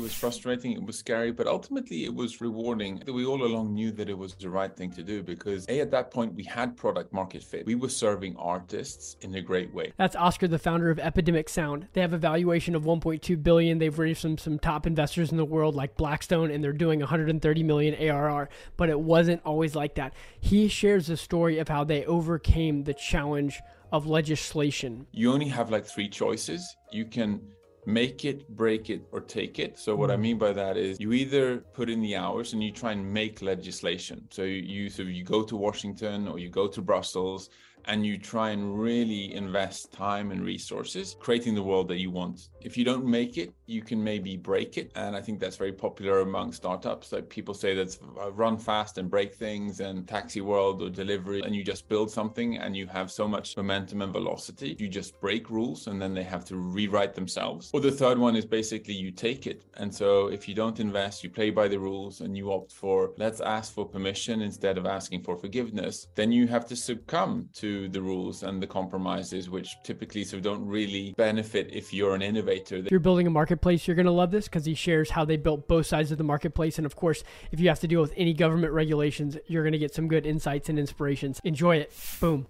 It was frustrating, it was scary, but ultimately it was rewarding. We all along knew that it was the right thing to do because A, at that point, we had product market fit. We were serving artists in a great way. That's Oscar, the founder of Epidemic Sound. They have a valuation of 1.2 billion. They've raised some some top investors in the world like Blackstone, and they're doing 130 million ARR. But it wasn't always like that. He shares the story of how they overcame the challenge of legislation. You only have like three choices. You can make it, break it, or take it. So what I mm. mean by that is you either put in the hours and you try and make legislation. So you, you so you go to Washington or you go to Brussels and you try and really invest time and resources creating the world that you want. If you don't make it, you can maybe break it. And I think that's very popular among startups. Like people say that's uh, run fast and break things and taxi world or delivery. And you just build something and you have so much momentum and velocity. You just break rules and then they have to rewrite themselves. Or the third one is basically you take it. And so if you don't invest, you play by the rules and you opt for let's ask for permission instead of asking for forgiveness, then you have to succumb to the rules and the compromises, which typically so don't really benefit if you're an innovator. If you're building a marketplace, you're going to love this because he shares how they built both sides of the marketplace. And of course, if you have to deal with any government regulations, you're going to get some good insights and inspirations. Enjoy it. Boom.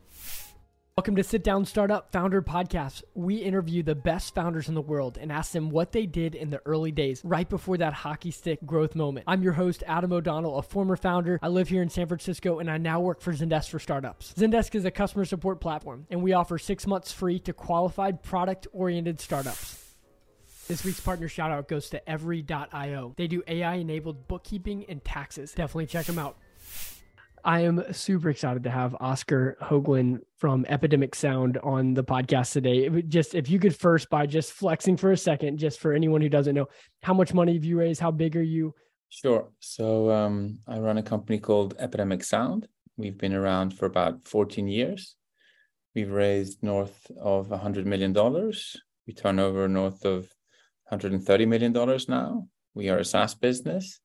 Welcome to Sit Down Startup Founder Podcast. We interview the best founders in the world and ask them what they did in the early days, right before that hockey stick growth moment. I'm your host, Adam O'Donnell, a former founder. I live here in San Francisco and I now work for Zendesk for Startups. Zendesk is a customer support platform, and we offer six months free to qualified product oriented startups. This week's partner shout out goes to Every.io. They do AI enabled bookkeeping and taxes. Definitely check them out. I am super excited to have Oscar Hoglund from Epidemic Sound on the podcast today. Just if you could first by just flexing for a second, just for anyone who doesn't know, how much money have you raised? How big are you? Sure. So um, I run a company called Epidemic Sound. We've been around for about 14 years. We've raised north of $100 million. We turn over north of $130 million now. We are a SaaS business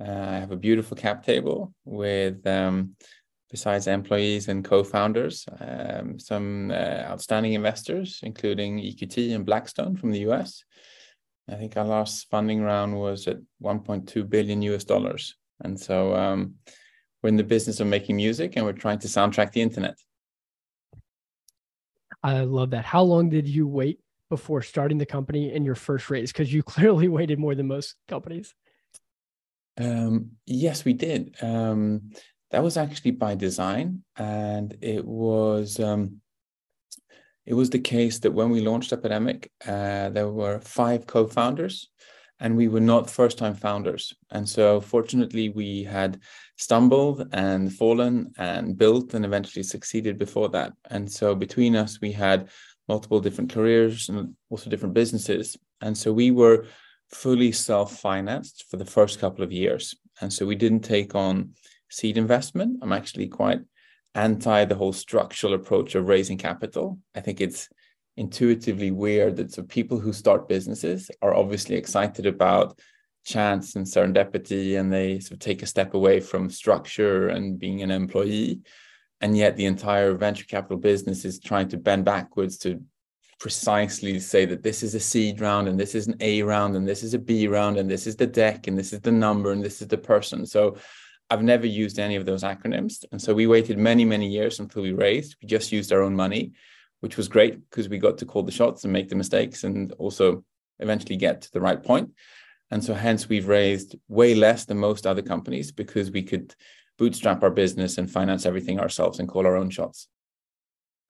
uh, I have a beautiful cap table with, um, besides employees and co-founders, um, some uh, outstanding investors, including EQT and Blackstone from the US. I think our last funding round was at 1.2 billion US dollars, and so um, we're in the business of making music, and we're trying to soundtrack the internet. I love that. How long did you wait before starting the company in your first raise? Because you clearly waited more than most companies. Um, yes, we did. Um, that was actually by design, and it was um, it was the case that when we launched Epidemic, uh, there were five co-founders, and we were not first-time founders. And so, fortunately, we had stumbled and fallen and built and eventually succeeded before that. And so, between us, we had multiple different careers and also different businesses. And so, we were fully self-financed for the first couple of years. And so we didn't take on seed investment. I'm actually quite anti the whole structural approach of raising capital. I think it's intuitively weird that so people who start businesses are obviously excited about chance and serendipity and they sort of take a step away from structure and being an employee and yet the entire venture capital business is trying to bend backwards to precisely say that this is a seed round and this is an A round and this is a B round and this is the deck and this is the number and this is the person. So I've never used any of those acronyms. And so we waited many, many years until we raised. We just used our own money, which was great because we got to call the shots and make the mistakes and also eventually get to the right point. And so hence we've raised way less than most other companies because we could bootstrap our business and finance everything ourselves and call our own shots.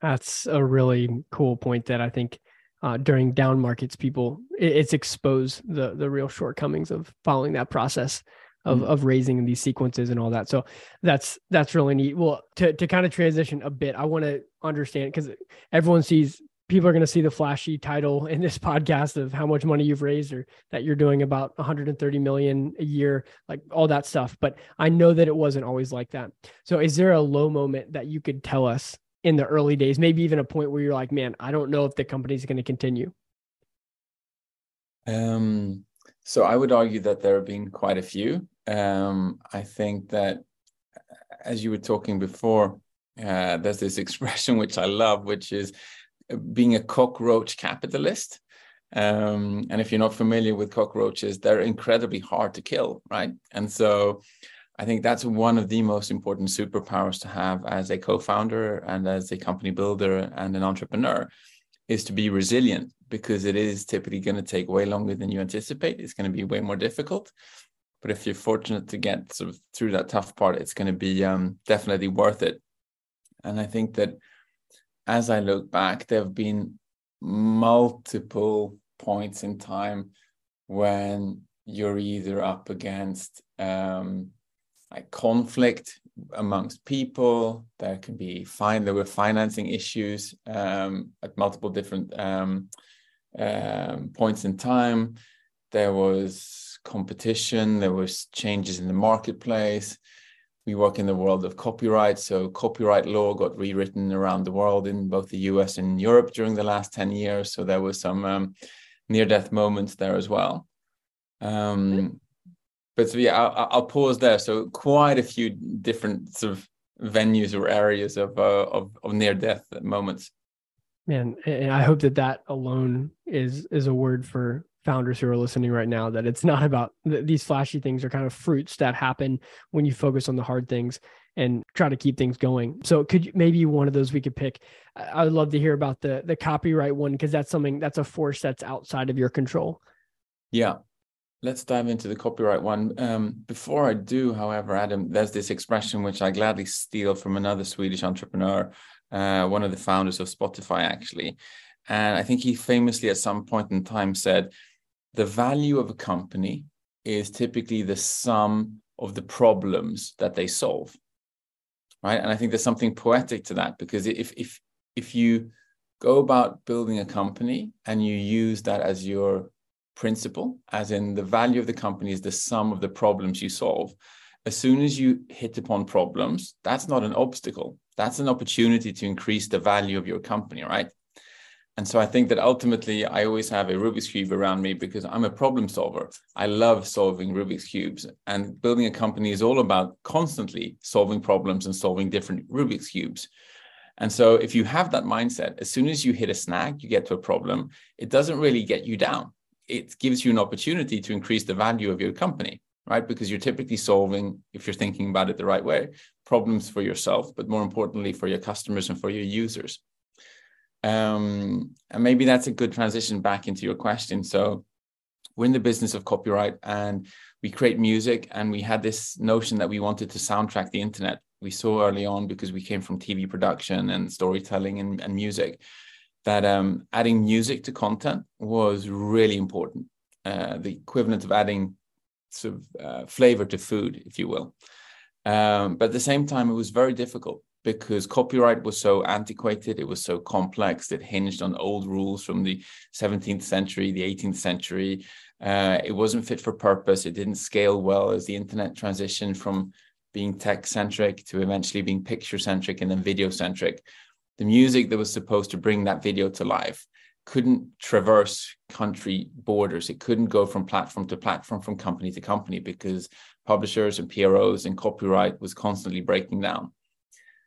That's a really cool point that I think uh, during down markets, people it, it's exposed the the real shortcomings of following that process of mm of raising these sequences and all that. So that's that's really neat. Well, to to kind of transition a bit, I want to understand because everyone sees people are going to see the flashy title in this podcast of how much money you've raised or that you're doing about 130 million a year like all that stuff but i know that it wasn't always like that so is there a low moment that you could tell us in the early days, maybe even a point where you're like, man, I don't know if the company's going to continue? Um, so I would argue that there have been quite a few. Um, I think that, as you were talking before, uh, there's this expression which I love, which is being a cockroach capitalist. Um, and if you're not familiar with cockroaches, they're incredibly hard to kill, right? And so I think that's one of the most important superpowers to have as a co-founder and as a company builder and an entrepreneur is to be resilient because it is typically going to take way longer than you anticipate. It's going to be way more difficult. But if you're fortunate to get sort of through that tough part, it's going to be um, definitely worth it. And I think that as I look back, there have been multiple points in time when you're either up against um, like conflict amongst people. There can be fine. There were financing issues um, at multiple different um, um, points in time. There was competition. There was changes in the marketplace. We work in the world of copyright, so copyright law got rewritten around the world in both the U.S. and Europe during the last ten years. So there was some um, near-death moments there as well. Um, but so yeah, I'll, I'll, pause there. So quite a few different sort of venues or areas of uh, of, of near death moments. Man, and I hope that that alone is is a word for founders who are listening right now that it's not about th- these flashy things are kind of fruits that happen when you focus on the hard things and try to keep things going. So could you, maybe one of those we could pick. I would love to hear about the the copyright one because that's something that's a force that's outside of your control. Yeah let's dive into the copyright one. Um, before I do, however, Adam, there's this expression which I gladly steal from another Swedish entrepreneur, uh, one of the founders of Spotify, actually. And I think he famously at some point in time said, the value of a company is typically the sum of the problems that they solve. Right. And I think there's something poetic to that because if if if you go about building a company and you use that as your principle, as in the value of the company is the sum of the problems you solve. As soon as you hit upon problems, that's not an obstacle. That's an opportunity to increase the value of your company, right? And so I think that ultimately I always have a Rubik's Cube around me because I'm a problem solver. I love solving Rubik's Cubes. And building a company is all about constantly solving problems and solving different Rubik's Cubes. And so if you have that mindset, as soon as you hit a snag, you get to a problem, it doesn't really get you down it gives you an opportunity to increase the value of your company, right? Because you're typically solving, if you're thinking about it the right way, problems for yourself, but more importantly for your customers and for your users. Um, and maybe that's a good transition back into your question. So we're in the business of copyright and we create music and we had this notion that we wanted to soundtrack the internet we saw early on because we came from tv production and storytelling and, and music that um, adding music to content was really important. Uh, the equivalent of adding sort of uh, flavor to food, if you will. Um, but at the same time, it was very difficult because copyright was so antiquated, it was so complex, it hinged on old rules from the 17th century, the 18th century. Uh, it wasn't fit for purpose. It didn't scale well as the internet transitioned from being tech centric to eventually being picture centric and then video centric the music that was supposed to bring that video to life couldn't traverse country borders. It couldn't go from platform to platform, from company to company, because publishers and PROs and copyright was constantly breaking down.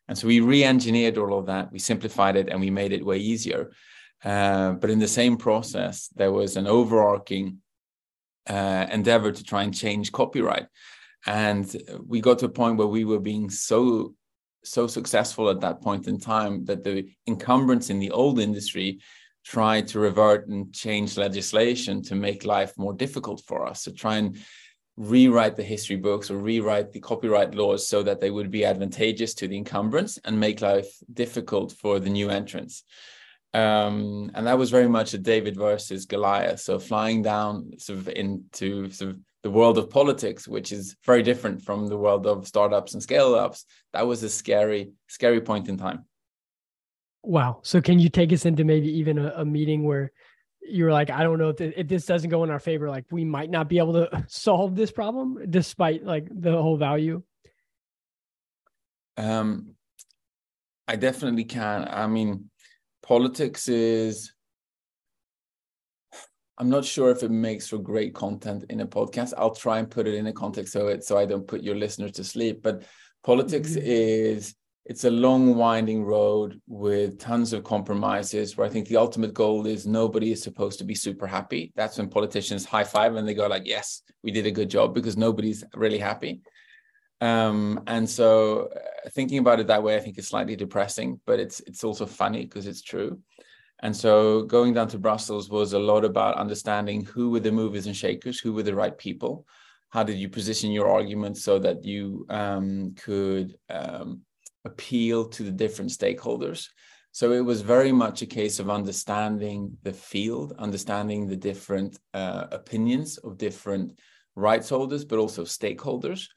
And so we re-engineered all of that. We simplified it and we made it way easier. Uh, but in the same process, there was an overarching uh, endeavor to try and change copyright. And we got to a point where we were being so so successful at that point in time that the incumbents in the old industry tried to revert and change legislation to make life more difficult for us to try and rewrite the history books or rewrite the copyright laws so that they would be advantageous to the incumbents and make life difficult for the new entrants. Um, and that was very much a David versus Goliath. So flying down sort of into sort of the world of politics, which is very different from the world of startups and scale ups. That was a scary, scary point in time. Wow. So can you take us into maybe even a, a meeting where you're like, I don't know if, if this doesn't go in our favor, like we might not be able to solve this problem despite like the whole value? Um, I definitely can. I mean, politics is I'm not sure if it makes for great content in a podcast. I'll try and put it in a context so it so I don't put your listeners to sleep. But politics mm-hmm. is it's a long winding road with tons of compromises where i think the ultimate goal is nobody is supposed to be super happy that's when politicians high five and they go like yes we did a good job because nobody's really happy um, and so uh, thinking about it that way i think is slightly depressing but it's it's also funny because it's true and so going down to brussels was a lot about understanding who were the movers and shakers who were the right people how did you position your argument so that you um, could um, appeal to the different stakeholders. So it was very much a case of understanding the field, understanding the different uh, opinions of different rights holders, but also stakeholders,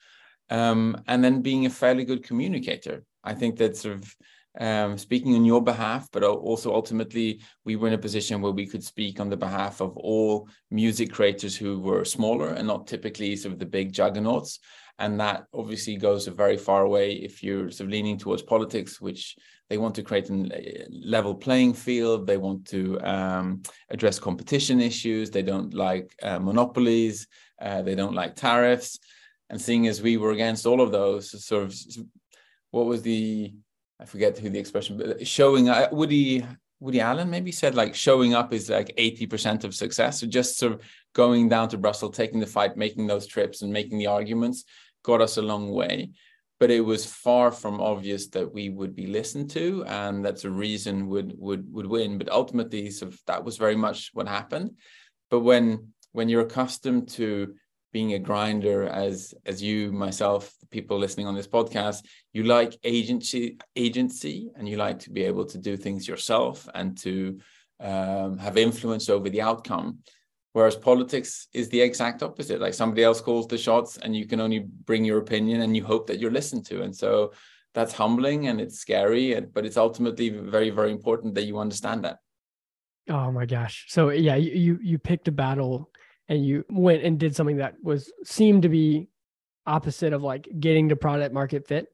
um, and then being a fairly good communicator. I think that sort of um, speaking on your behalf, but also ultimately we were in a position where we could speak on the behalf of all music creators who were smaller and not typically sort of the big juggernauts. And that obviously goes a very far away if you're sort of leaning towards politics which they want to create a level playing field. They want to um, address competition issues. They don't like uh, monopolies. Uh, they don't like tariffs. And seeing as we were against all of those sort of what was the i forget who the expression but showing uh, woody Woody Allen maybe said like showing up is like 80% of success. So just sort of going down to Brussels, taking the fight, making those trips and making the arguments got us a long way. But it was far from obvious that we would be listened to and that's a reason would would would win. But ultimately sort of that was very much what happened. But when when you're accustomed to being a grinder as as you myself the people listening on this podcast you like agency agency and you like to be able to do things yourself and to um, have influence over the outcome Whereas politics is the exact opposite. Like somebody else calls the shots and you can only bring your opinion and you hope that you're listened to. And so that's humbling and it's scary, but it's ultimately very, very important that you understand that. Oh my gosh. So yeah, you you picked a battle and you went and did something that was seemed to be opposite of like getting to product market fit,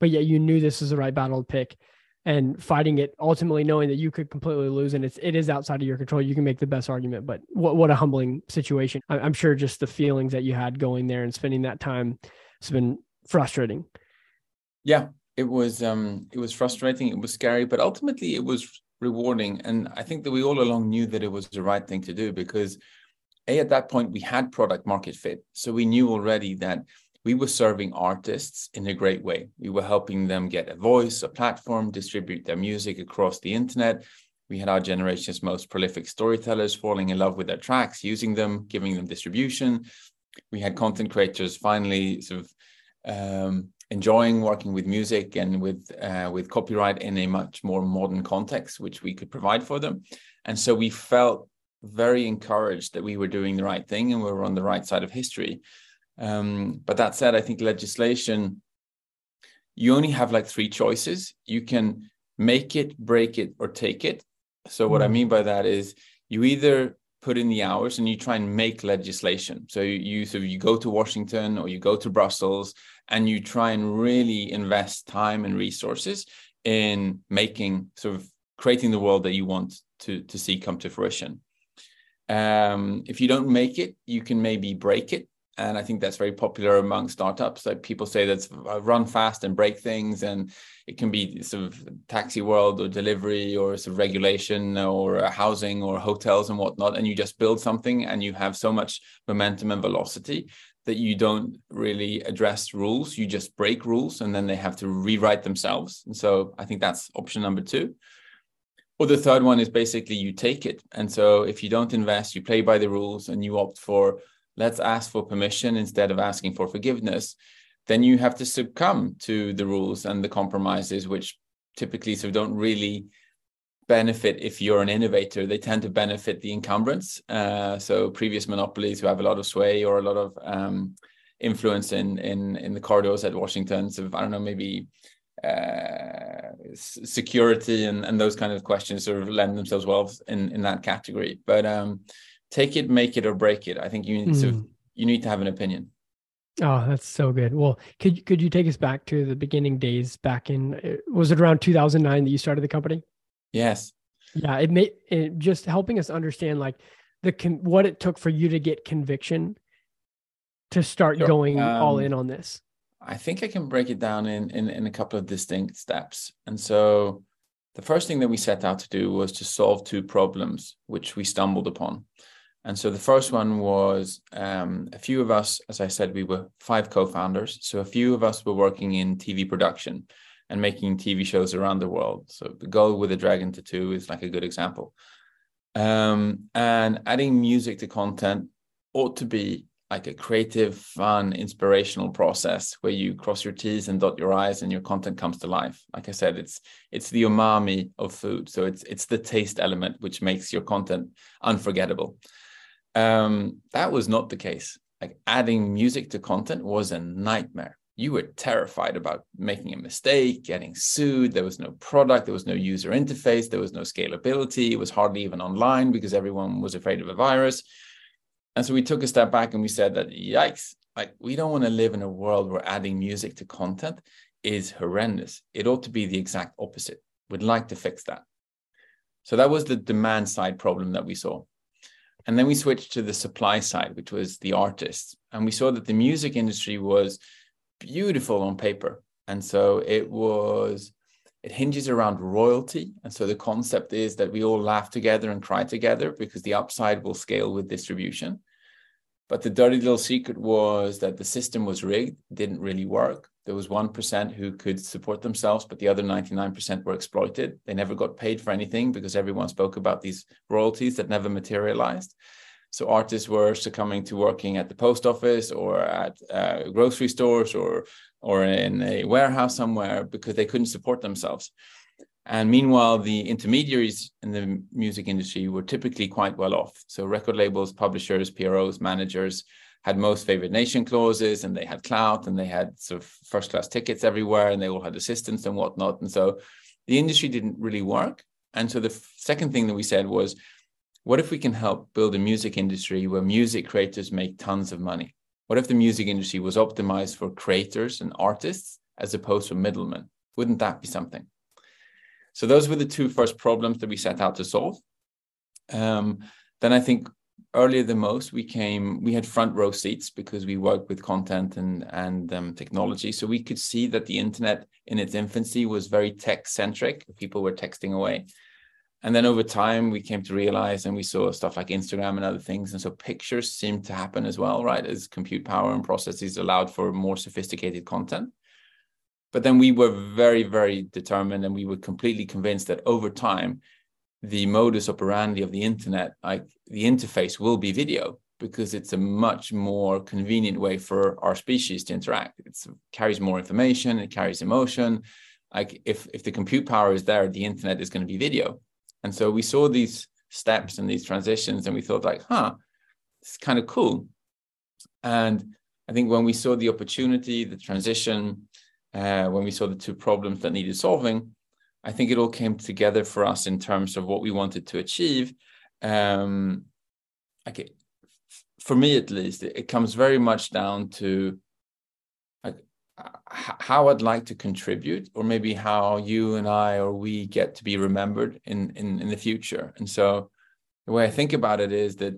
but yet you knew this was the right battle to pick and fighting it ultimately knowing that you could completely lose and it's it is outside of your control you can make the best argument but what what a humbling situation. I'm sure just the feelings that you had going there and spending that time has been frustrating. Yeah it was um it was frustrating it was scary but ultimately it was rewarding and i think that we all along knew that it was the right thing to do because a at that point we had product market fit so we knew already that we were serving artists in a great way. We were helping them get a voice, a platform, distribute their music across the internet. We had our generation's most prolific storytellers falling in love with their tracks, using them, giving them distribution. We had content creators finally sort of um, enjoying working with music and with uh, with copyright in a much more modern context, which we could provide for them. And so we felt very encouraged that we were doing the right thing and we were on the right side of history. Um, but that said, I think legislation, you only have like three choices. You can make it, break it, or take it. So, what mm. I mean by that is you either put in the hours and you try and make legislation. So, you, so you go to Washington or you go to Brussels and you try and really invest time and resources in making sort of creating the world that you want to to see come to fruition. Um, if you don't make it, you can maybe break it and I think that's very popular among startups. Like people say that's uh, run fast and break things, and it can be sort of taxi world or delivery or sort of regulation or housing or hotels and whatnot. And you just build something, and you have so much momentum and velocity that you don't really address rules. You just break rules, and then they have to rewrite themselves. And so I think that's option number two. Or the third one is basically you take it, and so if you don't invest, you play by the rules, and you opt for let's ask for permission instead of asking for forgiveness, then you have to succumb to the rules and the compromises, which typically so don't really benefit if you're an innovator. They tend to benefit the incumbents. Uh, so previous monopolies who have a lot of sway or a lot of um, influence in in in the corridors at Washington. So I don't know, maybe uh, security and, and those kind of questions sort of lend themselves well in in that category. But um, take it, make it, or break it. I think you need mm. to hmm. you need to have an opinion. Oh, that's so good. Well, could could you take us back to the beginning days back in uh, was it around 2009 that you started the company? Yes. Yeah, it made it just helping us understand like the con- what it took for you to get conviction to start sure. going um, all in on this. I think I can break it down in, in, in a couple of distinct steps. And so the first thing that we set out to do was to solve two problems which we stumbled upon. And so the first one was um, a few of us, as I said, we were five co founders. So a few of us were working in TV production and making TV shows around the world. So the Girl with the Dragon Tattoo is like a good example. Um, and adding music to content ought to be like a creative, fun, inspirational process where you cross your T's and dot your I's and your content comes to life. Like I said, it's it's the umami of food. So it's it's the taste element which makes your content unforgettable. Um, that was not the case. Like adding music to content was a nightmare. You were terrified about making a mistake, getting sued. There was no product, there was no user interface, there was no scalability. It was hardly even online because everyone was afraid of a virus and so we took a step back and we said that, yikes, like we don't want to live in a world where adding music to content is horrendous. It ought to be the exact opposite. We'd like to fix that. So that was the demand side problem that we saw. And then we switched to the supply side, which was the artists. And we saw that the music industry was beautiful on paper. And so it was it hinges around royalty. And so the concept is that we all laugh together and cry together because the upside will scale with distribution. But the dirty little secret was that the system was rigged, didn't really work. There was 1% who could support themselves, but the other 99% were exploited. They never got paid for anything because everyone spoke about these royalties that never materialized. So artists were succumbing to working at the post office or at uh, grocery stores or or in a warehouse somewhere because they couldn't support themselves. And meanwhile, the intermediaries in the music industry were typically quite well off. So record labels, publishers, PROs, managers had most favored nation clauses and they had clout and they had sort of first class tickets everywhere and they all had assistants and whatnot. And so the industry didn't really work. And so the second thing that we said was, what if we can help build a music industry where music creators make tons of money? What if the music industry was optimized for creators and artists as opposed to middlemen? Wouldn't that be something? So those were the two first problems that we set out to solve. Um, then I think earlier than most, we came, we had front row seats because we worked with content and and um, technology, so we could see that the internet in its infancy was very tech centric. People were texting away, and then over time, we came to realize, and we saw stuff like Instagram and other things. And so pictures seemed to happen as well, right? As compute power and processes allowed for more sophisticated content. But then we were very, very determined and we were completely convinced that over time, the modus operandi of the internet, like the interface, will be video because it's a much more convenient way for our species to interact. It carries more information, it carries emotion. Like if, if the compute power is there, the internet is going to be video and so we saw these steps and these transitions, and we thought like, huh, it's kind of cool. And I think when we saw the opportunity, the transition, uh, when we saw the two problems that needed solving, I think it all came together for us in terms of what we wanted to achieve. Um, okay, for me at least, it, it comes very much down to how I'd like to contribute, or maybe how you and I or we get to be remembered in, in in the future. And so, the way I think about it is that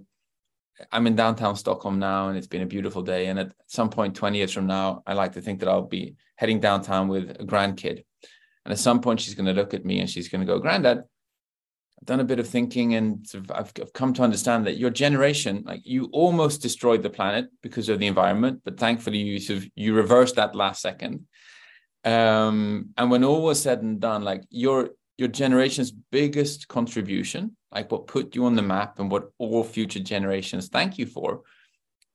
I'm in downtown Stockholm now, and it's been a beautiful day. And at some point, 20 years from now, I like to think that I'll be heading downtown with a grandkid, and at some point, she's going to look at me and she's going to go, "Granddad, I've done a bit of thinking and I've, I've come to understand that your generation, like you almost destroyed the planet because of the environment, but thankfully you sort of, you reversed that last second. Um, and when all was said and done, like your your generation's biggest contribution, like what put you on the map and what all future generations thank you for,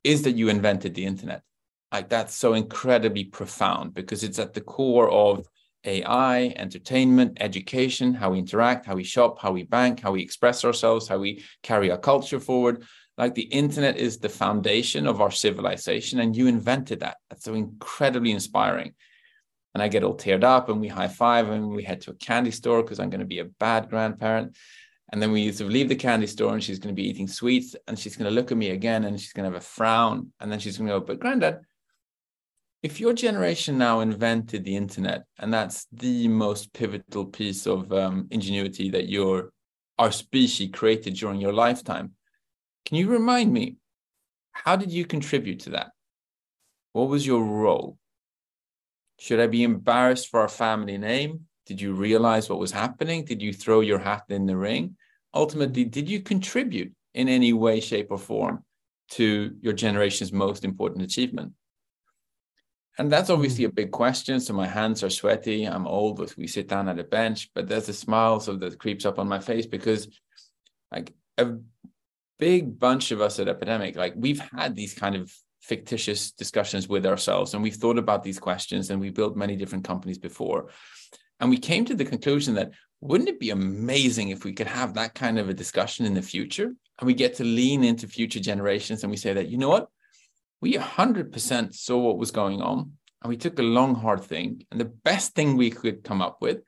is that you invented the internet. Like that's so incredibly profound because it's at the core of AI, entertainment, education, how we interact, how we shop, how we bank, how we express ourselves, how we carry our culture forward. Like the internet is the foundation of our civilization, and you invented that. That's so incredibly inspiring. And I get all teared up, and we high five, and we head to a candy store because I'm going to be a bad grandparent. And then we sort of leave the candy store, and she's going to be eating sweets, and she's going to look at me again, and she's going to have a frown, and then she's going to go, "But granddad, if your generation now invented the internet and that's the most pivotal piece of um, ingenuity that your our species created during your lifetime can you remind me how did you contribute to that? What was your role Should I be embarrassed for our family name? Did you realize what was happening? Did you throw your hat in the ring? Ultimately, did you contribute in any way, shape, or form to your generation's most important achievement? And that's hmm. obviously a big question. So my hands are sweaty. I'm old. But we sit down at a bench, but there's a smile so that creeps up on my face because, like, a big bunch of us at Epidemic, like, we've had these kind of fictitious discussions with ourselves, and we've thought about these questions, and we built many different companies before, and we came to the conclusion that wouldn't it be amazing if we could have that kind of a discussion in the future, and we get to lean into future generations, and we say that you know what we 100% saw what was going on and we took a long, hard think. And the best thing we could come up with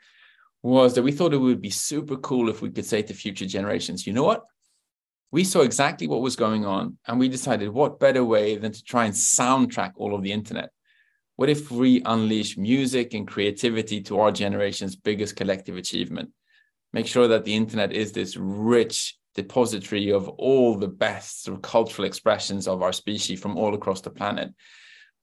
was that we thought it would be super cool if we could say to future generations, you know what? We saw exactly what was going on and we decided what better way than to try and soundtrack all of the internet. What if we unleash music and creativity to our generation's biggest collective achievement? Make sure that the internet is this rich depository of all the best sort of cultural expressions of our species from all across the planet.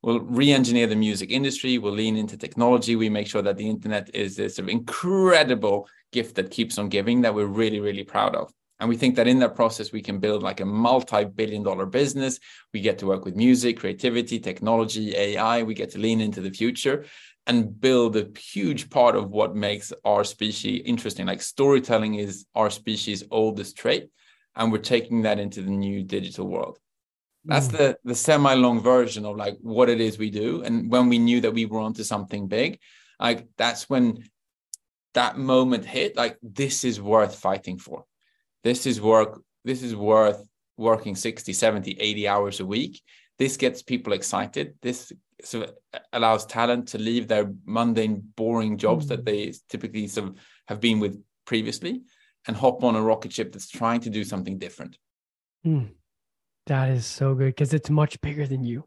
We'll re-engineer the music industry. We'll lean into technology. We make sure that the internet is this sort of incredible gift that keeps on giving that we're really, really proud of. And we think that in that process, we can build like a multi-billion dollar business. We get to work with music, creativity, technology, AI. We get to lean into the future and build a huge part of what makes our species interesting. Like storytelling is our species' oldest trait, and we're taking that into the new digital world. That's mm. the the semi-long version of like what it is we do. And when we knew that we were onto something big, like that's when that moment hit, like this is worth fighting for. This is work, this is worth working 60, 70, 80 hours a week. This gets people excited. This sort of allows talent to leave their mundane, boring jobs mm. that they typically sort of have been with previously and hop on a rocket ship that's trying to do something different. Mm. That is so good because it's much bigger than you.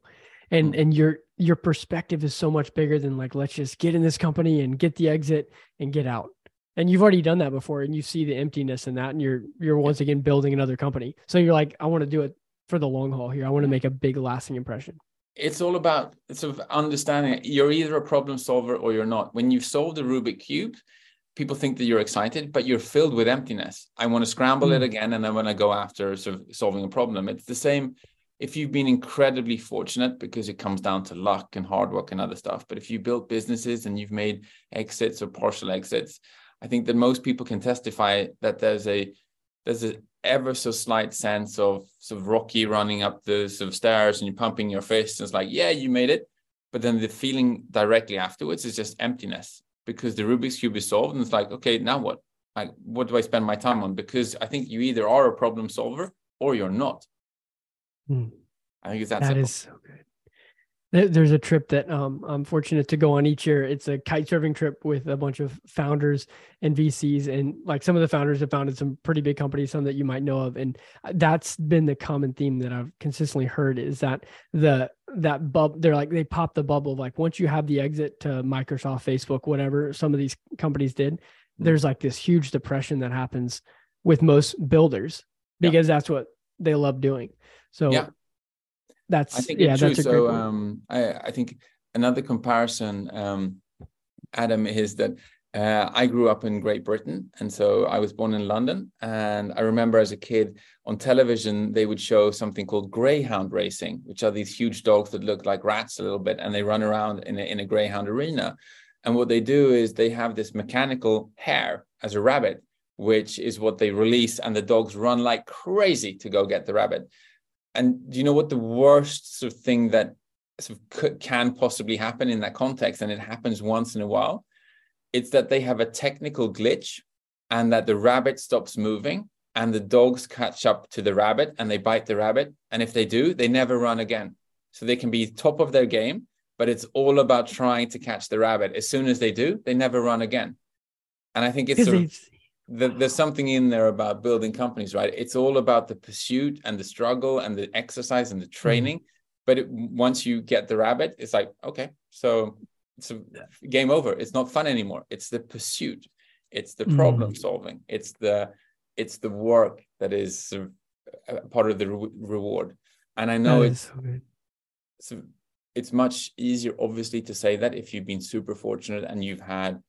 And mm. and your your perspective is so much bigger than like let's just get in this company and get the exit and get out. And you've already done that before and you see the emptiness in that and you're you're once again building another company. So you're like I want to do it for the long haul here. I want to make a big lasting impression it's all about sort of understanding you're either a problem solver or you're not. When you've solved the Rubik cube, people think that you're excited, but you're filled with emptiness. I want to scramble mm. it again, and I want to go after sort of solving a problem. It's the same if you've been incredibly fortunate because it comes down to luck and hard work and other stuff. But if you built businesses and you've made exits or partial exits, I think that most people can testify that there's a there's a ever so slight sense of sort of Rocky running up the sort of stairs and you're pumping your fist. And it's like, yeah, you made it. But then the feeling directly afterwards is just emptiness because the Rubik's Cube is solved. And it's like, okay, now what? Like, what do I spend my time on? Because I think you either are a problem solver or you're not. Hmm. I think it's that, that simple. is so good. There's a trip that um, I'm fortunate to go on each year. It's a kite surfing trip with a bunch of founders and VCs, and like some of the founders have founded some pretty big companies, some that you might know of, and that's been the common theme that I've consistently heard is that the that bub they're like they pop the bubble like once you have the exit to Microsoft, Facebook, whatever some of these companies did, mm-hmm. there's like this huge depression that happens with most builders because yeah. that's what they love doing. So yeah that's I think yeah, that's a so. Um, I I think another comparison, um, Adam, is that uh, I grew up in Great Britain, and so I was born in London. And I remember as a kid on television, they would show something called greyhound racing, which are these huge dogs that look like rats a little bit, and they run around in a, in a greyhound arena. And what they do is they have this mechanical hare as a rabbit, which is what they release, and the dogs run like crazy to go get the rabbit. And do you know what the worst sort of thing that sort of could, can possibly happen in that context? And it happens once in a while. It's that they have a technical glitch and that the rabbit stops moving and the dogs catch up to the rabbit and they bite the rabbit. And if they do, they never run again. So they can be top of their game, but it's all about trying to catch the rabbit. As soon as they do, they never run again. And I think it's sort of, the, there's something in there about building companies, right? It's all about the pursuit and the struggle and the exercise and the mm-hmm. training. Mm-hmm. But it, once you get the rabbit, it's like, okay, so it's a game over. It's not fun anymore. It's the pursuit. It's the problem mm-hmm. solving. It's the it's the work that is part of the re- reward. And I know that it's so, it's much easier, obviously, to say that if you've been super fortunate and you've had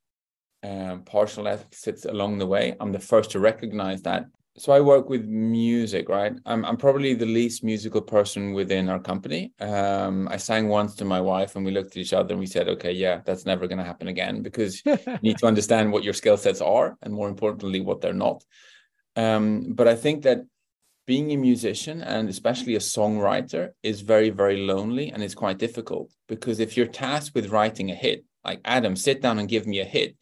um, partial exits along the way. I'm the first to recognize that. So I work with music, right? I'm I'm probably the least musical person within our company. Um, I sang once to my wife, and we looked at each other and we said, "Okay, yeah, that's never going to happen again," because you need to understand what your skill sets are, and more importantly, what they're not. Um, but I think that being a musician and especially a songwriter is very very lonely and it's quite difficult because if you're tasked with writing a hit like adam sit down and give me a hit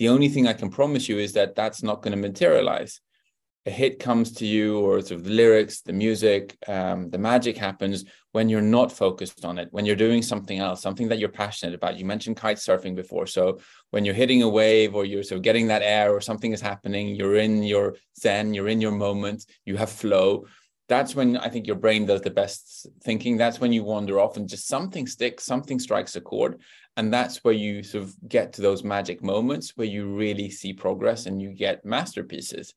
the only thing i can promise you is that that's not going to materialize. A hit comes to you or sort of the lyrics the music um, the magic happens when you're not focused on it when you're doing something else something that you're passionate about. You mentioned kite surfing before so when you're hitting a wave or you're sort of getting that air or something is happening you're in your zen you're in your moment you have flow that's when i think your brain does the best thinking. That's when you wander off and just something sticks something strikes a chord and that's where you sort of get to those magic moments where you really see progress and you get masterpieces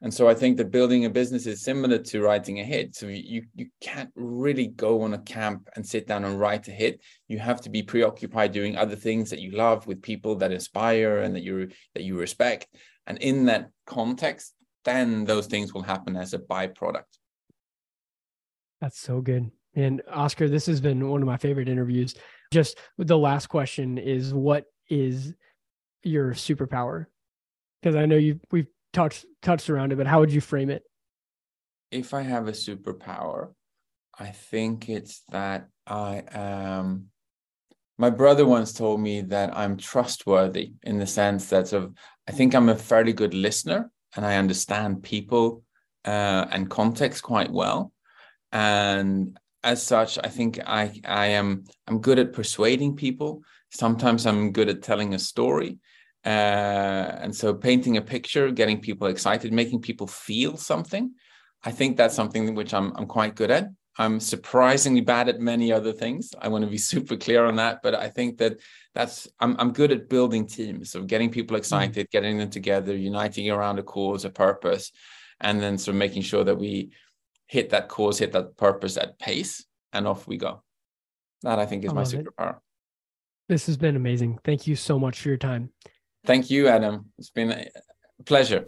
and so I think that building a business is similar to writing a hit. So you you can't really go on a camp and sit down and write a hit. You have to be preoccupied doing other things that you love with people that inspire and that you that you respect. And in that context, then those things will happen as a byproduct. That's so good. And Oscar, this has been one of my favorite interviews. Just the last question is what is your superpower? Because I know you we've touched touched around it, but how would you frame it? If I have a superpower, I think it's that I am. My brother once told me that I'm trustworthy in the sense that sort of I think I'm a fairly good listener and I understand people uh, and context quite well, and as such, I think I I am I'm good at persuading people. Sometimes I'm good at telling a story, uh, and so painting a picture, getting people excited, making people feel something. I think that's something which I'm I'm quite good at. I'm surprisingly bad at many other things. I want to be super clear on that, but I think that that's I'm I'm good at building teams, so getting people mm. excited, mm. getting them together, uniting around a cause, a purpose, and then sort of making sure that we hit that cause, hit that purpose at pace, and off we go. That I think is I my superpower. It. This has been amazing. Thank you so much for your time. Thank you, Adam. It's been a pleasure.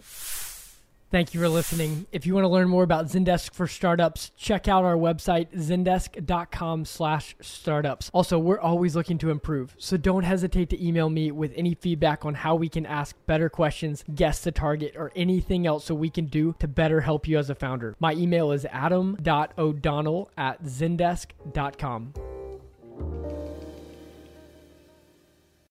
Thank you for listening. If you want to learn more about Zendesk for startups, check out our website, zendesk.com slash startups. Also, we're always looking to improve, so don't hesitate to email me with any feedback on how we can ask better questions, guess the target, or anything else so we can do to better help you as a founder. My email is adam.o'donnell at zendesk.com.